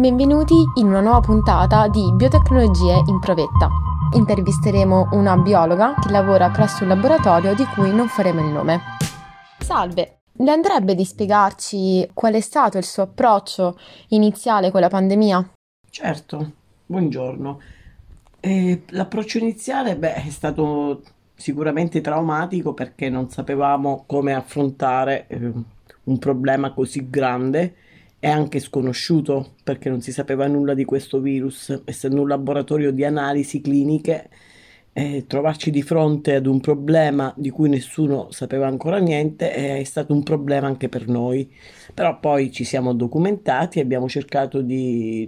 Benvenuti in una nuova puntata di Biotecnologie in Provetta. Intervisteremo una biologa che lavora presso un laboratorio di cui non faremo il nome. Salve, le andrebbe di spiegarci qual è stato il suo approccio iniziale con la pandemia? Certo, buongiorno. Eh, l'approccio iniziale beh, è stato sicuramente traumatico perché non sapevamo come affrontare eh, un problema così grande è anche sconosciuto perché non si sapeva nulla di questo virus, essendo un laboratorio di analisi cliniche, eh, trovarci di fronte ad un problema di cui nessuno sapeva ancora niente è stato un problema anche per noi. Però poi ci siamo documentati e abbiamo cercato di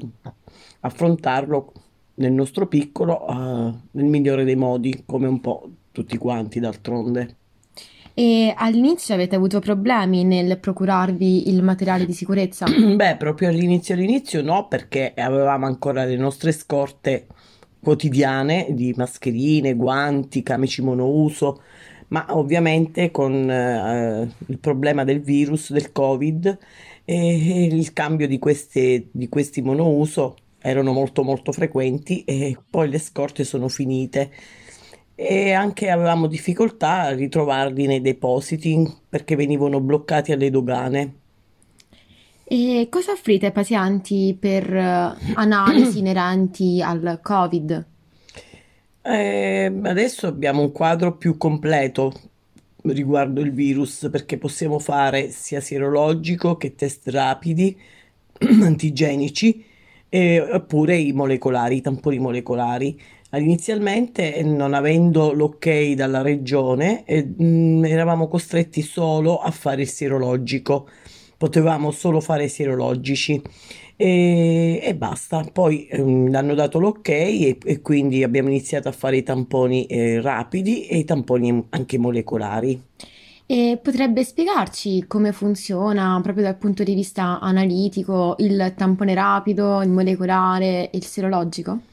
affrontarlo nel nostro piccolo uh, nel migliore dei modi, come un po' tutti quanti d'altronde. E all'inizio avete avuto problemi nel procurarvi il materiale di sicurezza? Beh, proprio all'inizio all'inizio no, perché avevamo ancora le nostre scorte quotidiane di mascherine, guanti, camici monouso, ma ovviamente con eh, il problema del virus, del Covid e il cambio di, queste, di questi monouso erano molto molto frequenti e poi le scorte sono finite e anche avevamo difficoltà a ritrovarli nei depositi perché venivano bloccati alle dogane. E cosa offrite ai pazienti per uh, analisi inerenti al Covid? Eh, adesso abbiamo un quadro più completo riguardo il virus perché possiamo fare sia sierologico che test rapidi antigenici eh, oppure i molecolari, i tamponi molecolari. Inizialmente, non avendo l'ok dalla regione, eh, mh, eravamo costretti solo a fare il sierologico, potevamo solo fare sierologici e, e basta. Poi ehm, hanno dato l'ok e, e, quindi abbiamo iniziato a fare i tamponi eh, rapidi e i tamponi anche molecolari. E potrebbe spiegarci come funziona proprio dal punto di vista analitico il tampone rapido, il molecolare e il sierologico?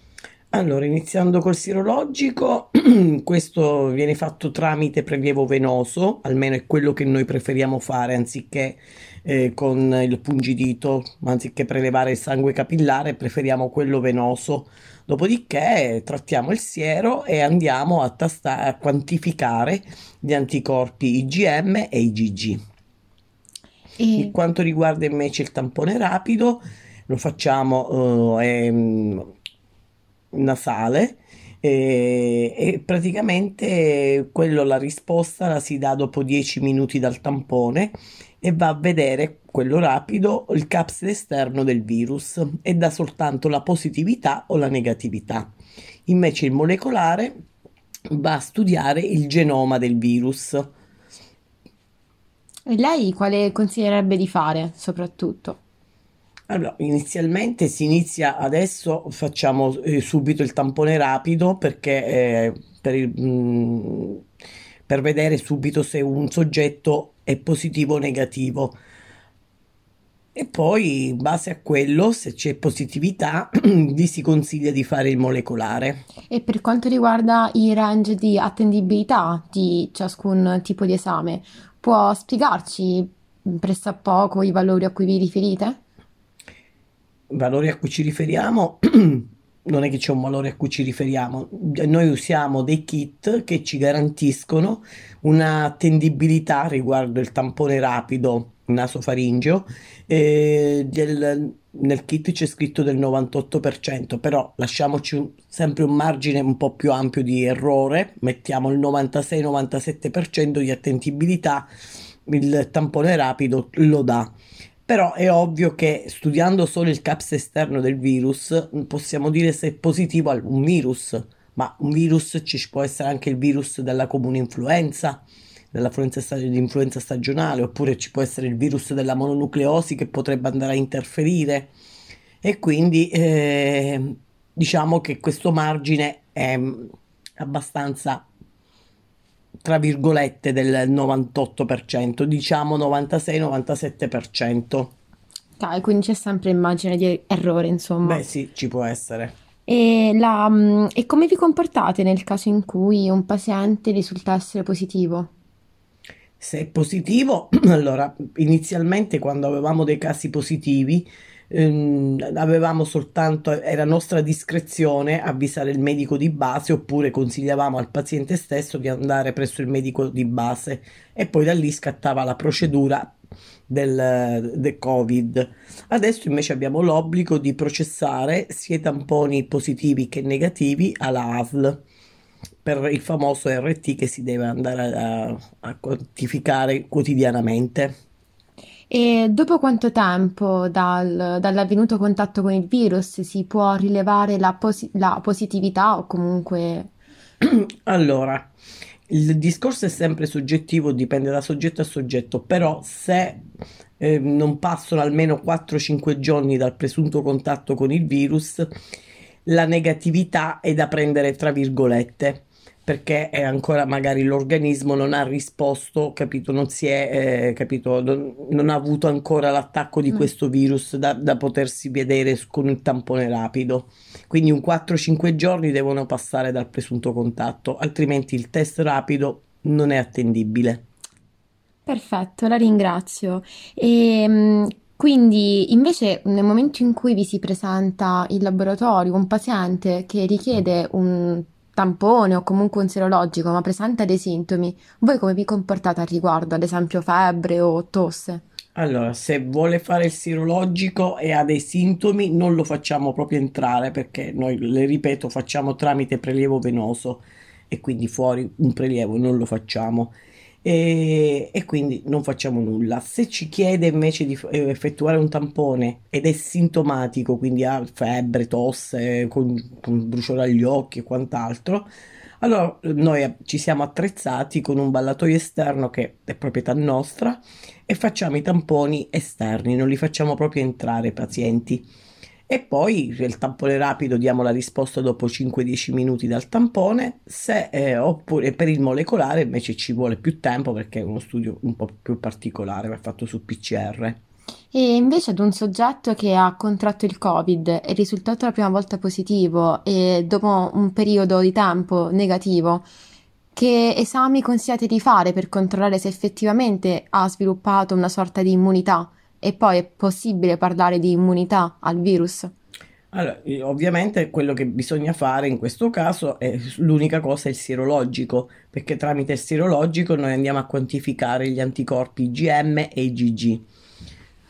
Allora, iniziando col sierologico, questo viene fatto tramite prelievo venoso, almeno è quello che noi preferiamo fare anziché eh, con il pungidito, anziché prelevare il sangue capillare, preferiamo quello venoso. Dopodiché trattiamo il siero e andiamo a, tasta- a quantificare gli anticorpi IgM e IgG. E... Per quanto riguarda invece il tampone rapido, lo facciamo uh, ehm, nasale e, e, praticamente quello la risposta la si dà dopo 10 minuti dal tampone e va a vedere quello rapido il capside esterno del virus e dà soltanto la positività o la negatività. Invece il molecolare va a studiare il genoma del virus. E lei quale consiglierebbe di fare soprattutto? Allora, inizialmente si inizia adesso, facciamo eh, subito il tampone rapido perché eh, per, il, mh, mm, per vedere subito se un soggetto è positivo o negativo. E poi, in base a quello, se c'è positività, vi si consiglia di fare il molecolare. E per quanto riguarda i range di attendibilità di ciascun tipo di esame, può spiegarci pressappoco i valori a cui vi riferite? Valori a cui ci riferiamo non è che c'è un valore a cui ci riferiamo, noi usiamo dei kit che ci garantiscono una tendibilità riguardo il tampone rapido nasofaringeo. Eh, nel kit c'è scritto del 98%, però lasciamoci un, sempre un margine un po' più ampio di errore, mettiamo il 96-97% di attendibilità, il tampone rapido lo dà. Però è ovvio che studiando solo il caps esterno del virus possiamo dire se è positivo a un virus, ma un virus ci può essere anche il virus della comune influenza, dell'influenza stagionale, oppure ci può essere il virus della mononucleosi che potrebbe andare a interferire. E quindi eh, diciamo che questo margine è abbastanza tra virgolette del 98%, diciamo 96-97%. Ah, quindi c'è sempre immagine di errore, insomma. Beh sì, ci può essere. E, la, mm, e come vi comportate nel caso in cui un paziente risulta essere positivo? Se è positivo, allora inizialmente quando avevamo dei casi positivi ehm, avevamo soltanto, era nostra discrezione avvisare il medico di base oppure consigliavamo al paziente stesso di andare presso il medico di base e poi da lì scattava la procedura del, del Covid. Adesso invece abbiamo l'obbligo di processare sia i tamponi positivi che negativi alla ASL per il famoso RT che si deve andare a, a quantificare quotidianamente. E dopo quanto tempo dal, dall'avvenuto contatto con il virus si può rilevare la, posi- la positività o comunque... Allora, il discorso è sempre soggettivo, dipende da soggetto a soggetto, però se eh, non passano almeno 4-5 giorni dal presunto contatto con il virus, la negatività è da prendere tra virgolette perché è ancora magari l'organismo non ha risposto, capito, non si è, eh, capito, non, non, ha avuto ancora l'attacco di mm. questo virus da, da, potersi vedere con un tampone rapido. Quindi un 4-5 giorni devono passare dal presunto contatto, altrimenti il test rapido non è attendibile. Perfetto, la ringrazio. E, ehm, quindi, invece, nel momento in cui vi si presenta in laboratorio un paziente che richiede un tampone o comunque un serologico, ma presenta dei sintomi, voi come vi comportate al riguardo, ad esempio febbre o tosse? Allora, se vuole fare il serologico e ha dei sintomi, non lo facciamo proprio entrare perché noi, le ripeto, facciamo tramite prelievo venoso e quindi fuori un prelievo non lo facciamo e, e, quindi non facciamo nulla. Se ci chiede invece di eh, effettuare un tampone ed è sintomatico, quindi ha febbre, tosse, con, con bruciore agli occhi e quant'altro, allora noi ci siamo attrezzati con un ballatoio esterno che è proprietà nostra e facciamo i tamponi esterni, non li facciamo proprio entrare i pazienti e poi il tampone rapido diamo la risposta dopo 5-10 minuti dal tampone, se, eh, oppure per il molecolare invece ci vuole più tempo perché è uno studio un po' più particolare, va fatto su PCR. E invece ad un soggetto che ha contratto il Covid è risultato la prima volta positivo e dopo un periodo di tempo negativo, che esami consigliate di fare per controllare se effettivamente ha sviluppato una sorta di immunità? E poi è possibile parlare di immunità al virus? Allora, ovviamente quello che bisogna fare in questo caso è l'unica cosa è il sierologico, perché tramite il sierologico noi andiamo a quantificare gli anticorpi IgM e IgG.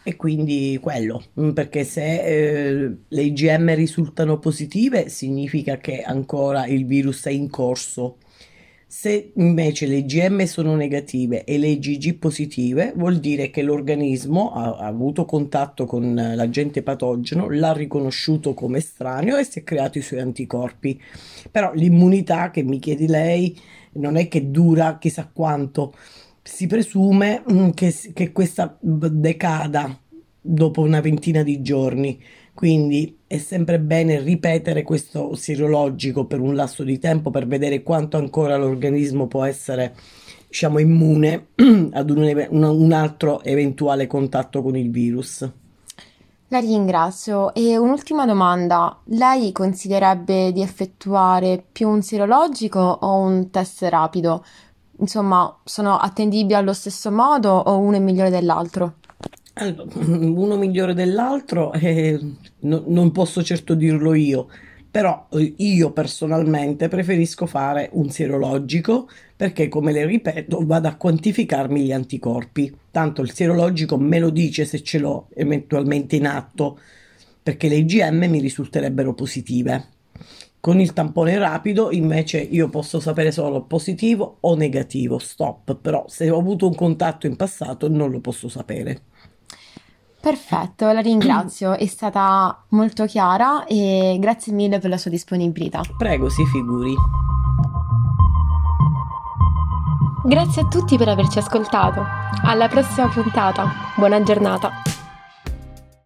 E quindi quello, mm, perché se eh, le IgM risultano positive significa che ancora il virus è in corso se invece le IgM sono negative e le IgG positive, vuol dire che l'organismo ha, ha avuto contatto con l'agente patogeno, l'ha riconosciuto come estraneo e si è creato i suoi anticorpi. Però l'immunità che mi chiedi lei non è che dura chissà quanto, si presume mm, che, che questa decada dopo una ventina di giorni quindi è sempre bene ripetere questo sierologico per un lasso di tempo per vedere quanto ancora l'organismo può essere diciamo immune ad un, un altro eventuale contatto con il virus. La ringrazio. E un'ultima domanda. Lei consiglierebbe di effettuare più un sierologico o un test rapido? Insomma, sono attendibili allo stesso modo o uno è migliore dell'altro? uno migliore dell'altro eh, no, non posso certo dirlo io, però eh, io personalmente preferisco fare un sierologico perché come le ripeto vado a quantificarmi gli anticorpi, tanto il sierologico me lo dice se ce l'ho eventualmente in atto perché le IgM mi risulterebbero positive. Con il tampone rapido invece io posso sapere solo positivo o negativo, stop, però se ho avuto un contatto in passato non lo posso sapere. Perfetto, la ringrazio, è stata molto chiara e grazie mille per la sua disponibilità. Prego, si figuri. Grazie a tutti per averci ascoltato. Alla prossima puntata. Buona giornata.